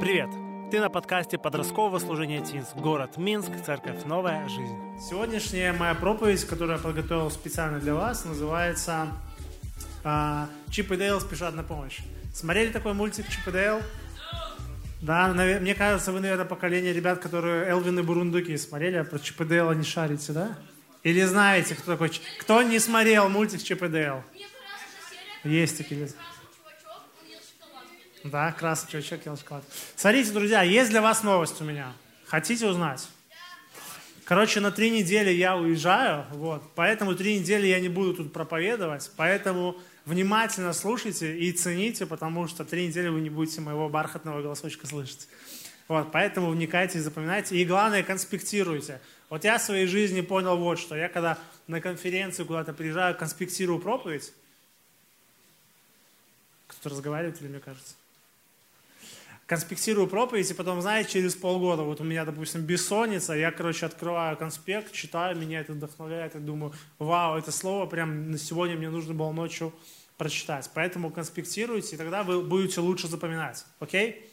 Привет! Ты на подкасте подросткового служения ТИНС. Город Минск, церковь «Новая жизнь». Сегодняшняя моя проповедь, которую я подготовил специально для вас, называется а, «Чип и Дейл спешат на помощь». Смотрели такой мультик «Чип и Дейл»? Да, мне кажется, вы, наверное, поколение ребят, которые Элвин и Бурундуки смотрели, а про Чип и Дейла не шарите, да? Или знаете, кто такой? Кто не смотрел мультик Чип и Дейл? Есть такие. Да, красный чувачок ел шоколад. Смотрите, друзья, есть для вас новость у меня. Хотите узнать? Короче, на три недели я уезжаю, вот, поэтому три недели я не буду тут проповедовать, поэтому внимательно слушайте и цените, потому что три недели вы не будете моего бархатного голосочка слышать. Вот, поэтому вникайте, запоминайте и, главное, конспектируйте. Вот я в своей жизни понял вот что. Я когда на конференцию куда-то приезжаю, конспектирую проповедь. Кто-то разговаривает или мне кажется? Конспектирую проповедь, и потом, знаете, через полгода, вот у меня, допустим, бессонница, я, короче, открываю конспект, читаю, меня это вдохновляет, и думаю, вау, это слово прям на сегодня мне нужно было ночью прочитать. Поэтому конспектируйте, и тогда вы будете лучше запоминать. Окей?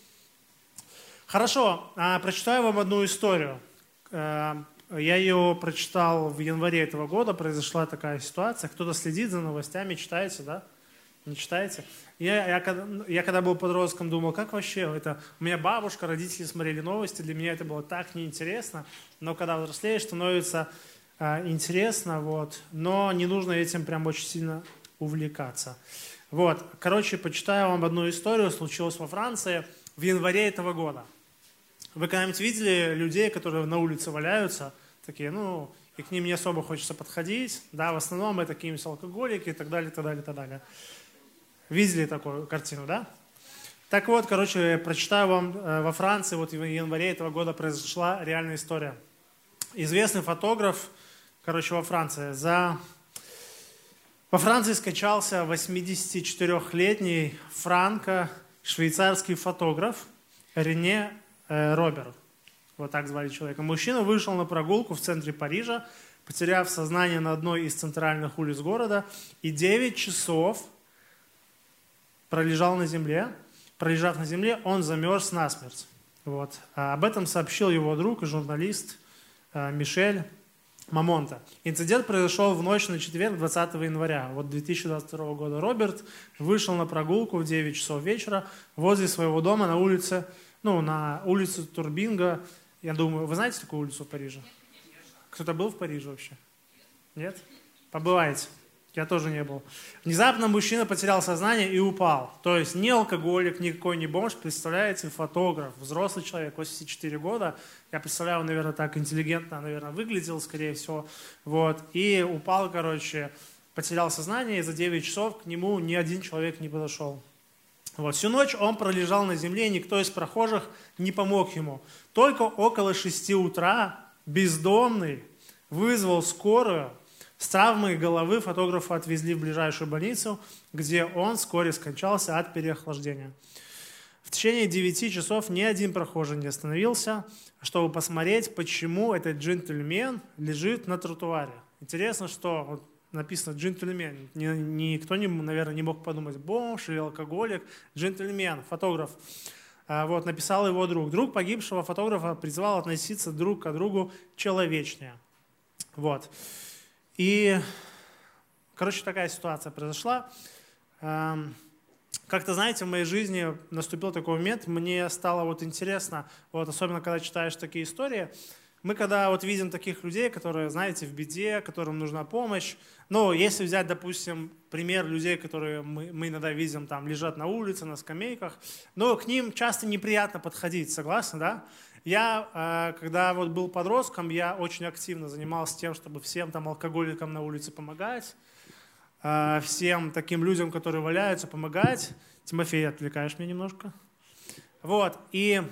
Хорошо, а, прочитаю вам одну историю. Э, я ее прочитал в январе этого года, произошла такая ситуация. Кто-то следит за новостями, читаете, да? Не читаете? Я, я, когда, я когда был подростком, думал, как вообще это... У меня бабушка, родители смотрели новости, для меня это было так неинтересно. Но когда взрослеешь, становится э, интересно, вот. Но не нужно этим прям очень сильно увлекаться. Вот, короче, почитаю вам одну историю, случилось во Франции в январе этого года. Вы когда-нибудь видели людей, которые на улице валяются, такие, ну, и к ним не особо хочется подходить, да, в основном это какие-нибудь алкоголики и так далее, и так далее, и так далее. Видели такую картину, да? Так вот, короче, прочитаю вам, э, во Франции вот в январе этого года произошла реальная история. Известный фотограф, короче, во Франции, за... Во Франции скачался 84-летний франко-швейцарский фотограф Рене э, Робер. Вот так звали человека. Мужчина вышел на прогулку в центре Парижа, потеряв сознание на одной из центральных улиц города, и 9 часов пролежал на земле. Пролежав на земле, он замерз насмерть. Вот. А об этом сообщил его друг и журналист а, Мишель Мамонта. Инцидент произошел в ночь на четверг, 20 января вот 2022 года. Роберт вышел на прогулку в 9 часов вечера возле своего дома на улице, ну, на улице Турбинга. Я думаю, вы знаете такую улицу в Париже? Кто-то был в Париже вообще? Нет? Побывайте. Я тоже не был. Внезапно мужчина потерял сознание и упал. То есть не алкоголик, никакой не бомж, представляете, фотограф, взрослый человек, 84 года. Я представляю, он, наверное, так интеллигентно, наверное, выглядел, скорее всего. Вот. И упал, короче, потерял сознание, и за 9 часов к нему ни один человек не подошел. Вот. Всю ночь он пролежал на земле, никто из прохожих не помог ему. Только около 6 утра бездомный вызвал скорую, с травмой головы фотографа отвезли в ближайшую больницу, где он вскоре скончался от переохлаждения. В течение 9 часов ни один прохожий не остановился, чтобы посмотреть, почему этот джентльмен лежит на тротуаре. Интересно, что вот написано джентльмен. Никто, не, наверное, не мог подумать, бомж или алкоголик. Джентльмен, фотограф. А, вот, написал его друг. Друг погибшего фотографа призвал относиться друг к другу человечнее. Вот. И, короче, такая ситуация произошла. Эм, как-то, знаете, в моей жизни наступил такой момент, мне стало вот интересно, вот особенно когда читаешь такие истории, мы когда вот видим таких людей, которые, знаете, в беде, которым нужна помощь, ну, если взять, допустим, пример людей, которые мы, мы иногда видим, там, лежат на улице, на скамейках, но к ним часто неприятно подходить, согласны, да? Я, э, когда вот был подростком, я очень активно занимался тем, чтобы всем там алкоголикам на улице помогать, э, всем таким людям, которые валяются, помогать. Тимофей, отвлекаешь меня немножко. Вот, и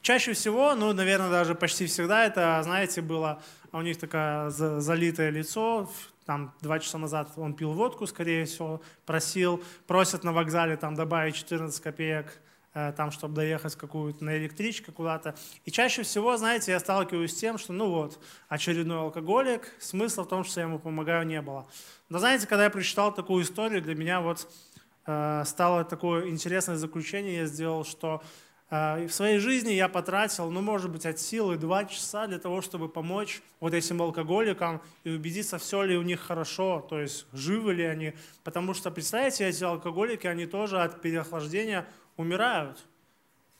чаще всего, ну, наверное, даже почти всегда это, знаете, было, у них такое залитое лицо, там два часа назад он пил водку, скорее всего, просил, просят на вокзале там добавить 14 копеек там, чтобы доехать какую-то на электричке куда-то. И чаще всего, знаете, я сталкиваюсь с тем, что, ну вот, очередной алкоголик, смысла в том, что я ему помогаю, не было. Но знаете, когда я прочитал такую историю, для меня вот э, стало такое интересное заключение, я сделал, что в своей жизни я потратил, ну, может быть, от силы два часа для того, чтобы помочь вот этим алкоголикам и убедиться, все ли у них хорошо, то есть живы ли они. Потому что, представляете, эти алкоголики, они тоже от переохлаждения умирают.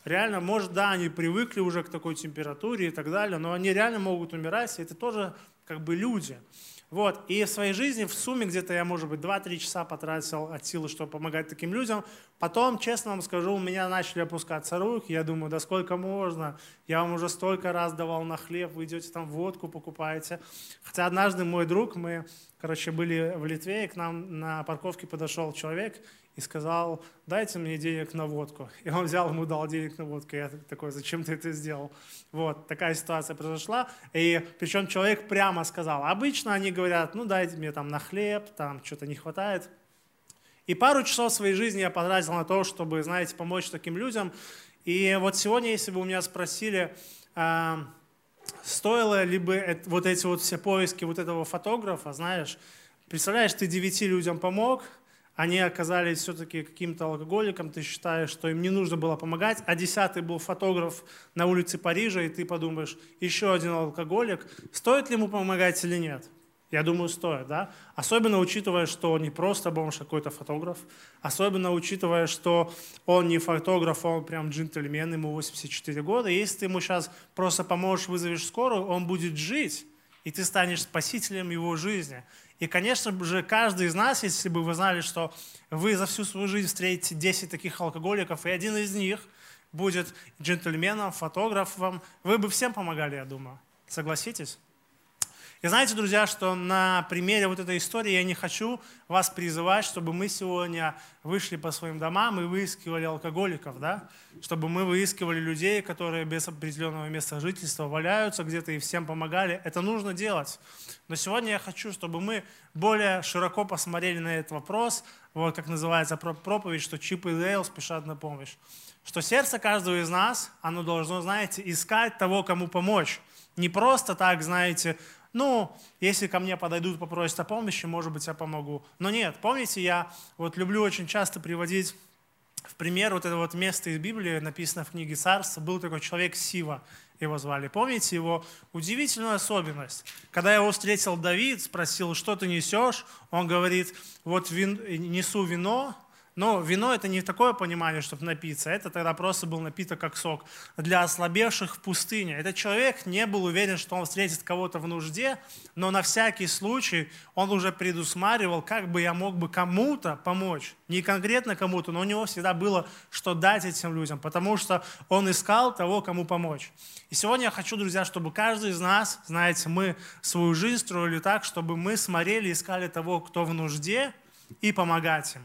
Реально, может, да, они привыкли уже к такой температуре и так далее, но они реально могут умирать, и это тоже как бы люди. Вот. И в своей жизни в сумме где-то я, может быть, 2-3 часа потратил от силы, чтобы помогать таким людям. Потом, честно вам скажу, у меня начали опускаться руки. Я думаю, да сколько можно? Я вам уже столько раз давал на хлеб, вы идете там водку покупаете. Хотя однажды мой друг, мы, короче, были в Литве, и к нам на парковке подошел человек и сказал, дайте мне денег на водку. И он взял, ему дал денег на водку. Я такой, зачем ты это сделал? Вот, такая ситуация произошла. И причем человек прямо сказал, обычно они говорят, ну дайте мне там на хлеб, там что-то не хватает. И пару часов своей жизни я потратил на то, чтобы, знаете, помочь таким людям. И вот сегодня, если бы у меня спросили, э, стоило ли бы вот эти вот все поиски вот этого фотографа, знаешь, представляешь, ты девяти людям помог, они оказались все-таки каким-то алкоголиком, ты считаешь, что им не нужно было помогать, а десятый был фотограф на улице Парижа, и ты подумаешь, еще один алкоголик, стоит ли ему помогать или нет? Я думаю, стоит, да? Особенно учитывая, что он не просто бомж, а какой-то фотограф. Особенно учитывая, что он не фотограф, он прям джентльмен, ему 84 года. Если ты ему сейчас просто поможешь, вызовешь скорую, он будет жить, и ты станешь спасителем его жизни. И, конечно же, каждый из нас, если бы вы знали, что вы за всю свою жизнь встретите 10 таких алкоголиков, и один из них будет джентльменом, фотографом, вы бы всем помогали, я думаю. Согласитесь? И знаете, друзья, что на примере вот этой истории я не хочу вас призывать, чтобы мы сегодня вышли по своим домам и выискивали алкоголиков, да? чтобы мы выискивали людей, которые без определенного места жительства валяются где-то и всем помогали. Это нужно делать. Но сегодня я хочу, чтобы мы более широко посмотрели на этот вопрос, вот как называется проповедь, что Чип и Дейл спешат на помощь. Что сердце каждого из нас, оно должно, знаете, искать того, кому помочь. Не просто так, знаете, ну, если ко мне подойдут, попросят о помощи, может быть, я помогу. Но нет, помните, я вот люблю очень часто приводить в пример вот это вот место из Библии, написано в книге Царства, был такой человек Сива, его звали. Помните его удивительную особенность? Когда его встретил Давид, спросил, что ты несешь, он говорит, вот вин, несу вино, но вино это не такое понимание, чтобы напиться, это тогда просто был напиток как сок для ослабевших в пустыне. Этот человек не был уверен, что он встретит кого-то в нужде, но на всякий случай он уже предусматривал, как бы я мог бы кому-то помочь. Не конкретно кому-то, но у него всегда было, что дать этим людям, потому что он искал того, кому помочь. И сегодня я хочу, друзья, чтобы каждый из нас, знаете, мы свою жизнь строили так, чтобы мы смотрели, искали того, кто в нужде, и помогать им.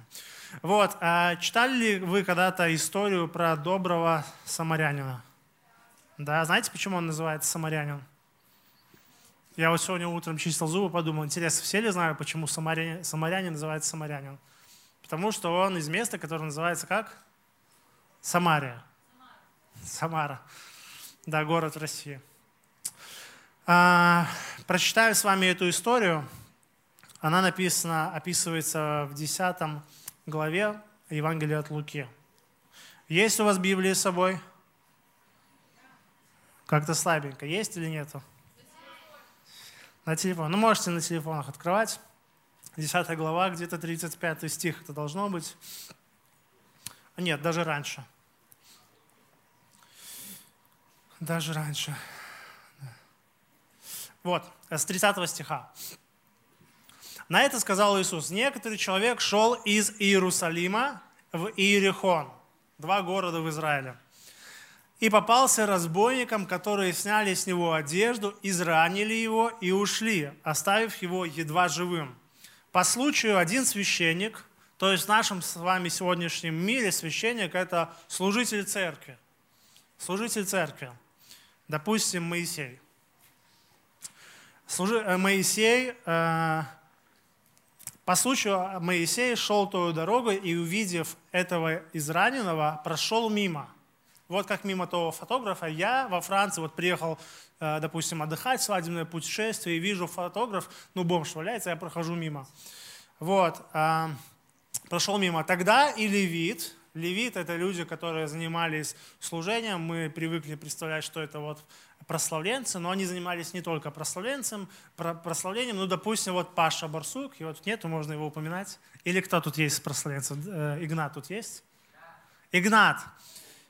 Вот, а читали ли вы когда-то историю про доброго самарянина? Да, знаете, почему он называется самарянин? Я вот сегодня утром чистил зубы, подумал, интересно, все ли знают, почему самарянин, самарянин называется самарянин? Потому что он из места, которое называется как? Самария. Самара. Да, город России. А, прочитаю с вами эту историю. Она написана, описывается в 10 главе Евангелия от Луки. Есть у вас Библия с собой? Как-то слабенько. Есть или нету? На телефон. Ну, можете на телефонах открывать. 10 глава, где-то 35 стих это должно быть. Нет, даже раньше. Даже раньше. Вот, с 30 стиха. На это сказал Иисус, некоторый человек шел из Иерусалима в Иерихон, два города в Израиле, и попался разбойникам, которые сняли с него одежду, изранили его и ушли, оставив его едва живым. По случаю один священник, то есть в нашем с вами сегодняшнем мире священник – это служитель церкви. Служитель церкви. Допустим, Моисей. Служи, э, Моисей э, по случаю Моисей шел той дорогой и, увидев этого израненного, прошел мимо. Вот как мимо того фотографа. Я во Франции вот приехал, э, допустим, отдыхать, свадебное путешествие, и вижу фотограф, ну, бомж валяется, я прохожу мимо. Вот, э, прошел мимо. Тогда и левит, Левит – это люди, которые занимались служением. Мы привыкли представлять, что это вот прославленцы, но они занимались не только прославленцем, прославлением. Ну, допустим, вот Паша Барсук, его тут нету, можно его упоминать. Или кто тут есть из прославленцев? Э, Игнат тут есть? Игнат.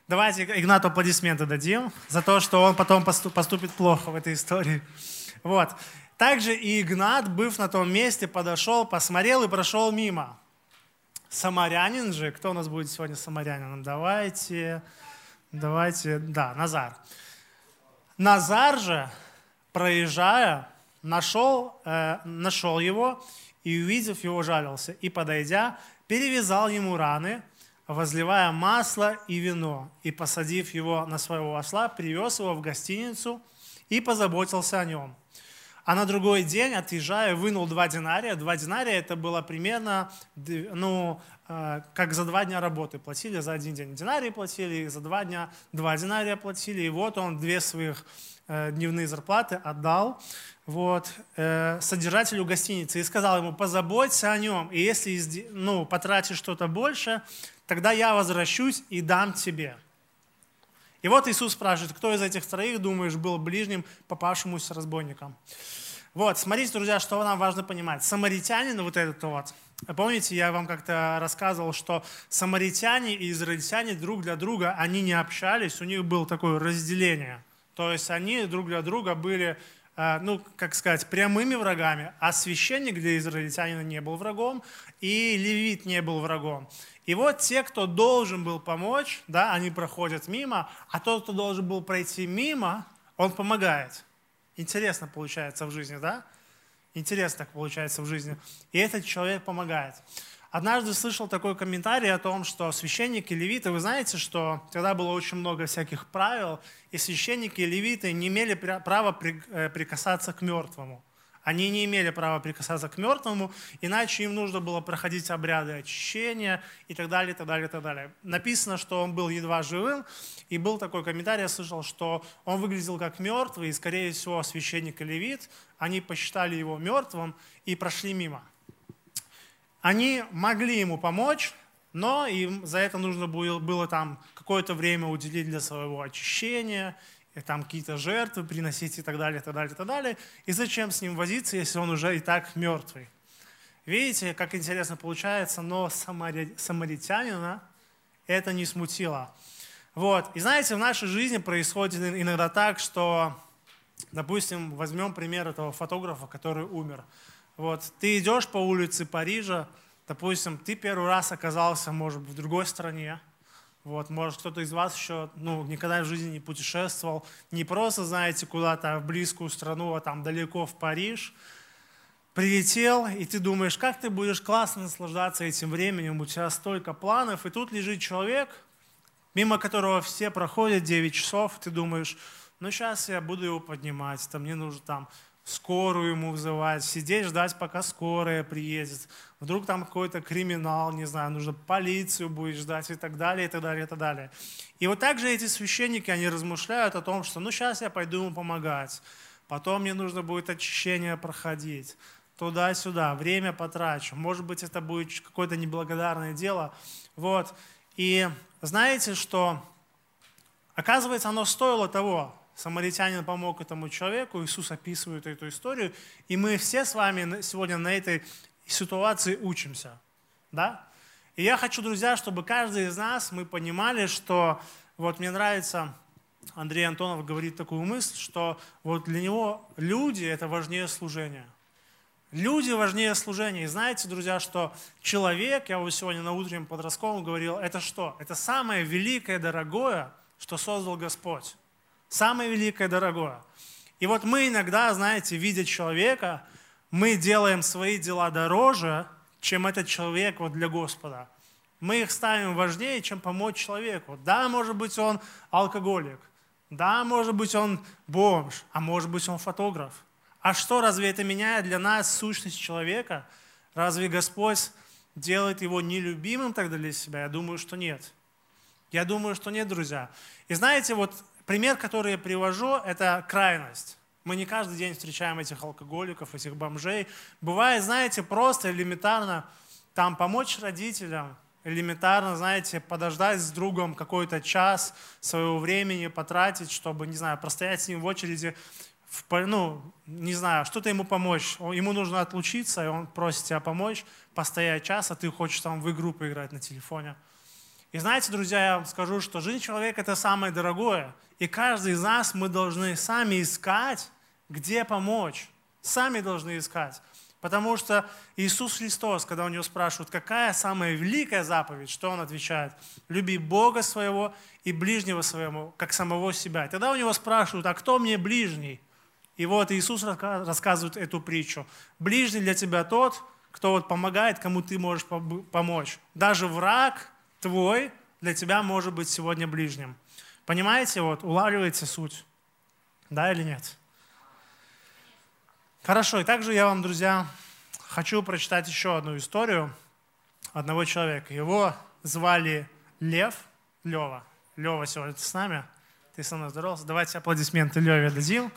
Давайте Игнату аплодисменты дадим за то, что он потом поступит плохо в этой истории. Вот. Также и Игнат, быв на том месте, подошел, посмотрел и прошел мимо. Самарянин же, кто у нас будет сегодня самарянином? Давайте, давайте, да, Назар. Назар же, проезжая, нашел, э, нашел его и, увидев его, жалился. И, подойдя, перевязал ему раны, возливая масло и вино. И, посадив его на своего осла, привез его в гостиницу и позаботился о нем. А на другой день, отъезжая, вынул два динария. Два динария это было примерно, ну, э, как за два дня работы платили, за один день динарии платили, и за два дня два динария платили. И вот он две своих э, дневные зарплаты отдал вот, э, содержателю гостиницы и сказал ему, позаботься о нем, и если ну, потратишь что-то больше, тогда я возвращусь и дам тебе. И вот Иисус спрашивает, кто из этих троих, думаешь, был ближним попавшемуся разбойникам? Вот, смотрите, друзья, что нам важно понимать. Самаритянин вот этот вот, помните, я вам как-то рассказывал, что самаритяне и израильтяне друг для друга, они не общались, у них было такое разделение. То есть они друг для друга были ну, как сказать, прямыми врагами, а священник для израильтянина не был врагом, и левит не был врагом. И вот те, кто должен был помочь, да, они проходят мимо, а тот, кто должен был пройти мимо, он помогает. Интересно получается в жизни, да? Интересно так получается в жизни. И этот человек помогает. Однажды слышал такой комментарий о том, что священники и левиты, вы знаете, что тогда было очень много всяких правил, и священники и левиты не имели права э, прикасаться к мертвому. Они не имели права прикасаться к мертвому, иначе им нужно было проходить обряды очищения и так далее, и так далее, и так далее. Написано, что он был едва живым, и был такой комментарий, я слышал, что он выглядел как мертвый, и, скорее всего, священник и левит, они посчитали его мертвым и прошли мимо. Они могли ему помочь, но им за это нужно было, было там какое-то время уделить для своего очищения и там какие-то жертвы приносить и так далее, и так далее, и так далее. И зачем с ним возиться, если он уже и так мертвый? Видите, как интересно получается, но самари... самаритянина это не смутило. Вот. И знаете, в нашей жизни происходит иногда так, что, допустим, возьмем пример этого фотографа, который умер. Вот. Ты идешь по улице Парижа, допустим, ты первый раз оказался, может быть, в другой стране, вот, может, кто-то из вас еще ну, никогда в жизни не путешествовал, не просто, знаете, куда-то в близкую страну, а там далеко в Париж. Прилетел, и ты думаешь, как ты будешь классно наслаждаться этим временем, у тебя столько планов, и тут лежит человек, мимо которого все проходят 9 часов, ты думаешь, ну сейчас я буду его поднимать, там мне нужно там скорую ему вызывать, сидеть, ждать, пока скорая приедет. Вдруг там какой-то криминал, не знаю, нужно полицию будет ждать и так далее, и так далее, и так далее. И вот так же эти священники, они размышляют о том, что ну сейчас я пойду ему помогать, потом мне нужно будет очищение проходить, туда-сюда, время потрачу, может быть, это будет какое-то неблагодарное дело. Вот. И знаете, что оказывается, оно стоило того, Самаритянин помог этому человеку, Иисус описывает эту историю, и мы все с вами сегодня на этой ситуации учимся. Да? И я хочу, друзья, чтобы каждый из нас, мы понимали, что вот мне нравится, Андрей Антонов говорит такую мысль, что вот для него люди – это важнее служения. Люди важнее служения. И знаете, друзья, что человек, я вот сегодня на утреннем подростковом говорил, это что? Это самое великое, дорогое, что создал Господь. Самое великое, дорогое. И вот мы иногда, знаете, видя человека, мы делаем свои дела дороже, чем этот человек вот для Господа. Мы их ставим важнее, чем помочь человеку. Да, может быть, он алкоголик. Да, может быть, он бомж. А может быть, он фотограф. А что, разве это меняет для нас сущность человека? Разве Господь делает его нелюбимым тогда для себя? Я думаю, что нет. Я думаю, что нет, друзья. И знаете, вот Пример, который я привожу, это крайность. Мы не каждый день встречаем этих алкоголиков, этих бомжей. Бывает, знаете, просто элементарно там помочь родителям, элементарно, знаете, подождать с другом какой-то час своего времени, потратить, чтобы, не знаю, простоять с ним в очереди, в, ну, не знаю, что-то ему помочь. Ему нужно отлучиться, и он просит тебя помочь, постоять час, а ты хочешь там в игру поиграть на телефоне. И знаете, друзья, я вам скажу, что жизнь человека – это самое дорогое. И каждый из нас мы должны сами искать, где помочь. Сами должны искать. Потому что Иисус Христос, когда у него спрашивают, какая самая великая заповедь, что он отвечает? Люби Бога своего и ближнего своего, как самого себя. Тогда у него спрашивают, а кто мне ближний? И вот Иисус рассказывает эту притчу. Ближний для тебя тот, кто вот помогает, кому ты можешь помочь. Даже враг твой для тебя может быть сегодня ближним. Понимаете, вот, улавливаете суть? Да или нет? Хорошо, и также я вам, друзья, хочу прочитать еще одну историю одного человека. Его звали Лев, Лева. Лева сегодня ты с нами? Ты со мной здоровался? Давайте аплодисменты Леве дадим.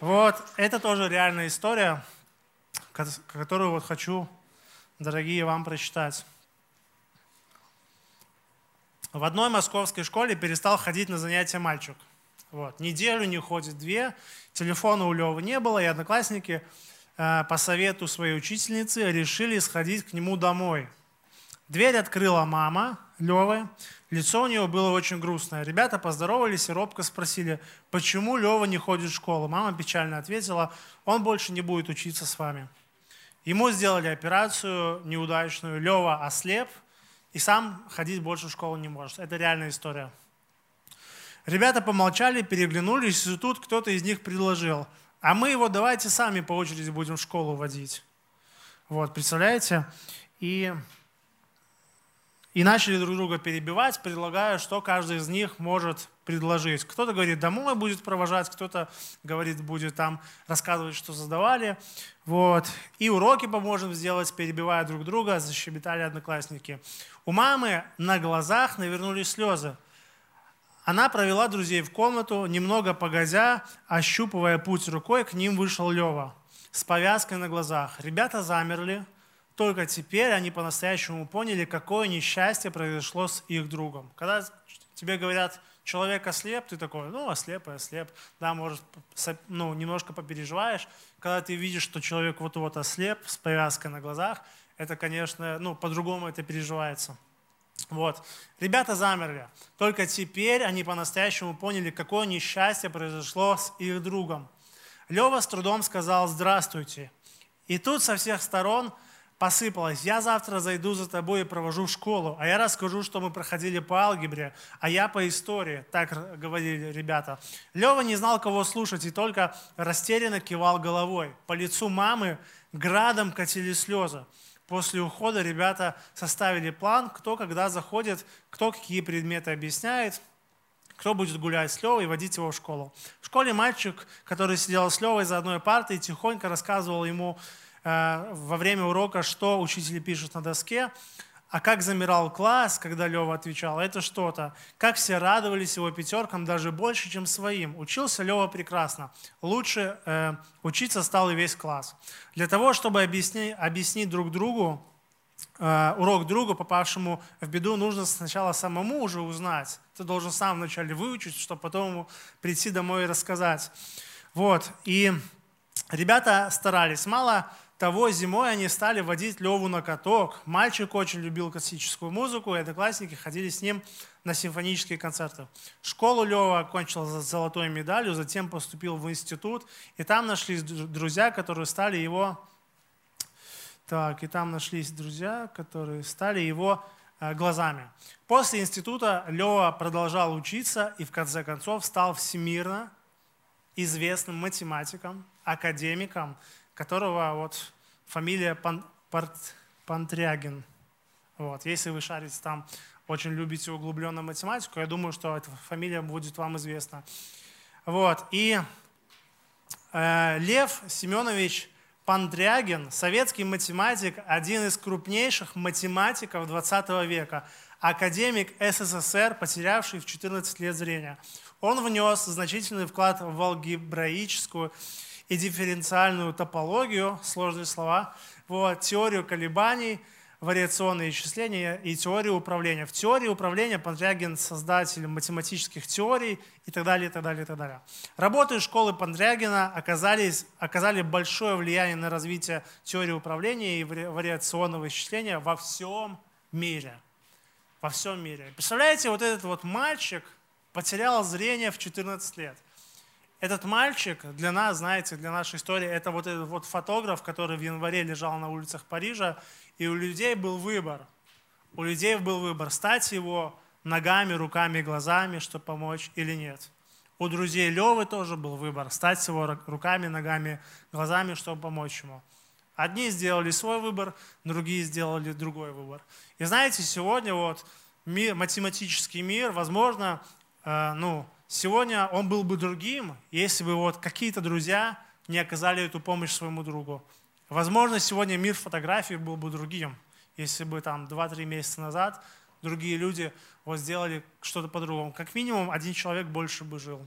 Вот, это тоже реальная история, которую вот хочу, дорогие, вам прочитать. В одной московской школе перестал ходить на занятия мальчик. Вот. Неделю не ходит, две. Телефона у Левы не было, и одноклассники э, по совету своей учительницы решили сходить к нему домой. Дверь открыла мама Левы. Лицо у нее было очень грустное. Ребята поздоровались и робко спросили, почему Лева не ходит в школу. Мама печально ответила, он больше не будет учиться с вами. Ему сделали операцию неудачную. Лева ослеп и сам ходить больше в школу не может. Это реальная история. Ребята помолчали, переглянулись, и тут кто-то из них предложил, а мы его давайте сами по очереди будем в школу водить. Вот, представляете? И, и начали друг друга перебивать, предлагая, что каждый из них может предложить. Кто-то говорит, домой будет провожать, кто-то говорит, будет там рассказывать, что задавали. Вот. И уроки поможем сделать, перебивая друг друга, защебетали одноклассники. У мамы на глазах навернулись слезы. Она провела друзей в комнату, немного погодя, ощупывая путь рукой, к ним вышел Лева с повязкой на глазах. Ребята замерли, только теперь они по-настоящему поняли, какое несчастье произошло с их другом. Когда тебе говорят, человек ослеп, ты такой, ну, ослеп и ослеп. Да, может, ну, немножко попереживаешь. Когда ты видишь, что человек вот-вот ослеп с повязкой на глазах, это, конечно, ну, по-другому это переживается. Вот. Ребята замерли. Только теперь они по-настоящему поняли, какое несчастье произошло с их другом. Лева с трудом сказал «Здравствуйте». И тут со всех сторон посыпалось. Я завтра зайду за тобой и провожу в школу, а я расскажу, что мы проходили по алгебре, а я по истории. Так говорили ребята. Лева не знал, кого слушать, и только растерянно кивал головой. По лицу мамы градом катили слезы. После ухода ребята составили план, кто когда заходит, кто какие предметы объясняет, кто будет гулять с Левой и водить его в школу. В школе мальчик, который сидел с Левой за одной партой, тихонько рассказывал ему во время урока, что учитель пишет на доске. А как замирал класс, когда Лева отвечал, это что-то. Как все радовались его пятеркам даже больше, чем своим. Учился Лева прекрасно. Лучше э, учиться стал и весь класс. Для того, чтобы объяснить, объяснить друг другу, э, урок другу, попавшему в беду, нужно сначала самому уже узнать. Ты должен сам вначале выучить, чтобы потом прийти домой и рассказать. Вот. И ребята старались. Мало того, зимой они стали водить Леву на каток. Мальчик очень любил классическую музыку, и одноклассники ходили с ним на симфонические концерты. Школу Лева окончил с золотой медалью, затем поступил в институт, и там нашлись друзья, которые стали его... Так, и там нашлись друзья, которые стали его э, глазами. После института Лева продолжал учиться и в конце концов стал всемирно известным математиком, академиком, которого вот фамилия Пан, Парт, Пантрягин. Вот. Если вы шарите там, очень любите углубленную математику, я думаю, что эта фамилия будет вам известна. Вот. И э, Лев Семенович Пандрягин, советский математик, один из крупнейших математиков 20 века, академик СССР, потерявший в 14 лет зрения. Он внес значительный вклад в алгебраическую и дифференциальную топологию, сложные слова, вот, теорию колебаний, вариационные исчисления и теорию управления. В теории управления Пандрягин создатель математических теорий и так далее, и так далее, и так далее. Работы школы Пандрягина оказались, оказали большое влияние на развитие теории управления и вариационного исчисления во всем мире. Во всем мире. Представляете, вот этот вот мальчик потерял зрение в 14 лет. Этот мальчик для нас, знаете, для нашей истории, это вот этот вот фотограф, который в январе лежал на улицах Парижа, и у людей был выбор. У людей был выбор, стать его ногами, руками, глазами, чтобы помочь или нет. У друзей Левы тоже был выбор, стать его руками, ногами, глазами, чтобы помочь ему. Одни сделали свой выбор, другие сделали другой выбор. И знаете, сегодня вот мир, математический мир, возможно, э, ну, сегодня он был бы другим, если бы вот какие-то друзья не оказали эту помощь своему другу. Возможно, сегодня мир фотографий был бы другим, если бы там 2-3 месяца назад другие люди вот сделали что-то по-другому. Как минимум, один человек больше бы жил.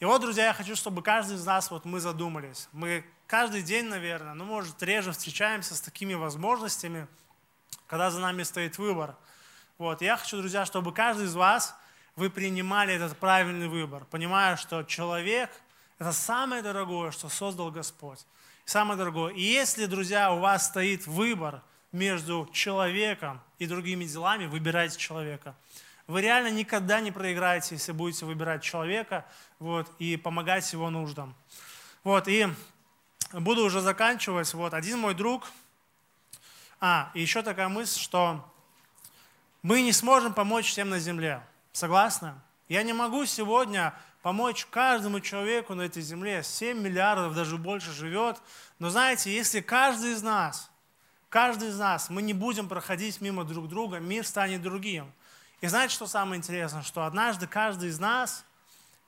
И вот, друзья, я хочу, чтобы каждый из нас, вот мы задумались. Мы каждый день, наверное, ну, может, реже встречаемся с такими возможностями, когда за нами стоит выбор. Вот, я хочу, друзья, чтобы каждый из вас вы принимали этот правильный выбор, понимая, что человек – это самое дорогое, что создал Господь. Самое дорогое. И если, друзья, у вас стоит выбор между человеком и другими делами, выбирайте человека. Вы реально никогда не проиграете, если будете выбирать человека вот, и помогать его нуждам. Вот, и буду уже заканчивать. Вот, один мой друг, а, и еще такая мысль, что мы не сможем помочь всем на земле. Согласны? Я не могу сегодня помочь каждому человеку на этой земле. 7 миллиардов, даже больше живет. Но знаете, если каждый из нас, каждый из нас, мы не будем проходить мимо друг друга, мир станет другим. И знаете, что самое интересное? Что однажды каждый из нас,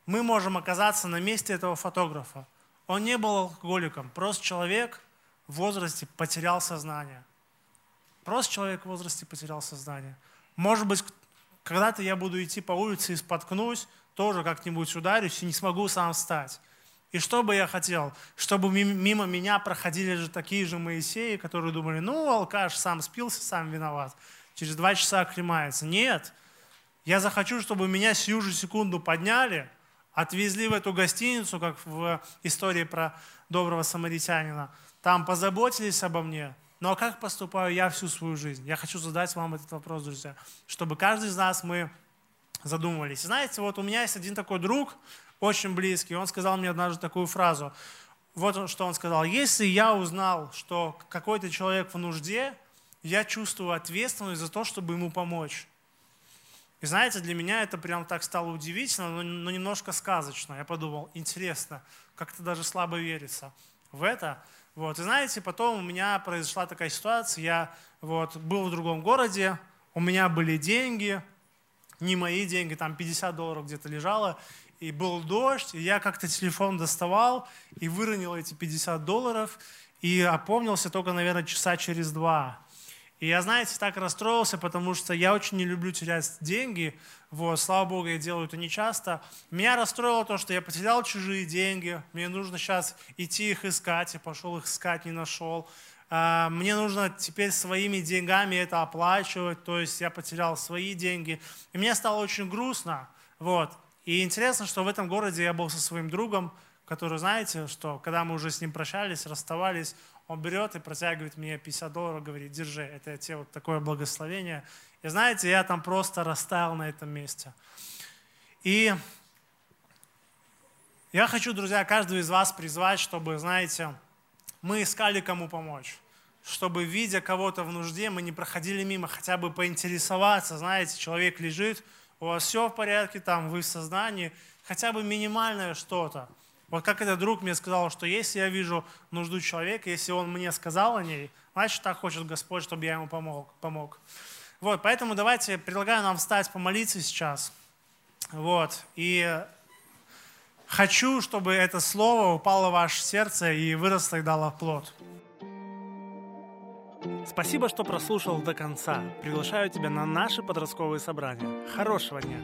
мы можем оказаться на месте этого фотографа. Он не был алкоголиком, просто человек в возрасте потерял сознание. Просто человек в возрасте потерял сознание. Может быть, когда-то я буду идти по улице и споткнусь, тоже как-нибудь ударюсь и не смогу сам встать. И что бы я хотел? Чтобы мимо меня проходили же такие же Моисеи, которые думали, ну, алкаш сам спился, сам виноват. Через два часа оклемается. Нет. Я захочу, чтобы меня сию же секунду подняли, отвезли в эту гостиницу, как в истории про доброго самаритянина. Там позаботились обо мне, ну а как поступаю я всю свою жизнь? Я хочу задать вам этот вопрос, друзья, чтобы каждый из нас мы задумывались. знаете, вот у меня есть один такой друг, очень близкий, он сказал мне однажды такую фразу. Вот что он сказал. Если я узнал, что какой-то человек в нужде, я чувствую ответственность за то, чтобы ему помочь. И знаете, для меня это прям так стало удивительно, но, но немножко сказочно. Я подумал, интересно, как-то даже слабо верится в это. Вот. И знаете, потом у меня произошла такая ситуация, я вот, был в другом городе, у меня были деньги, не мои деньги, там 50 долларов где-то лежало, и был дождь, и я как-то телефон доставал и выронил эти 50 долларов, и опомнился только, наверное, часа через два. И я, знаете, так расстроился, потому что я очень не люблю терять деньги. Вот, слава Богу, я делаю это нечасто. Меня расстроило то, что я потерял чужие деньги. Мне нужно сейчас идти их искать. Я пошел их искать, не нашел. А, мне нужно теперь своими деньгами это оплачивать. То есть я потерял свои деньги. И мне стало очень грустно. Вот. И интересно, что в этом городе я был со своим другом, который, знаете, что когда мы уже с ним прощались, расставались, он берет и протягивает мне 50 долларов, говорит, держи, это тебе вот такое благословение. И знаете, я там просто растаял на этом месте. И я хочу, друзья, каждого из вас призвать, чтобы, знаете, мы искали кому помочь. Чтобы, видя кого-то в нужде, мы не проходили мимо, хотя бы поинтересоваться, знаете, человек лежит, у вас все в порядке, там вы в сознании, хотя бы минимальное что-то. Вот как этот друг мне сказал, что если я вижу нужду человека, если он мне сказал о ней, значит, так хочет Господь, чтобы я ему помог. помог. Вот, поэтому давайте, предлагаю нам встать, помолиться сейчас. Вот, и хочу, чтобы это слово упало в ваше сердце и выросло и дало плод. Спасибо, что прослушал до конца. Приглашаю тебя на наши подростковые собрания. Хорошего дня!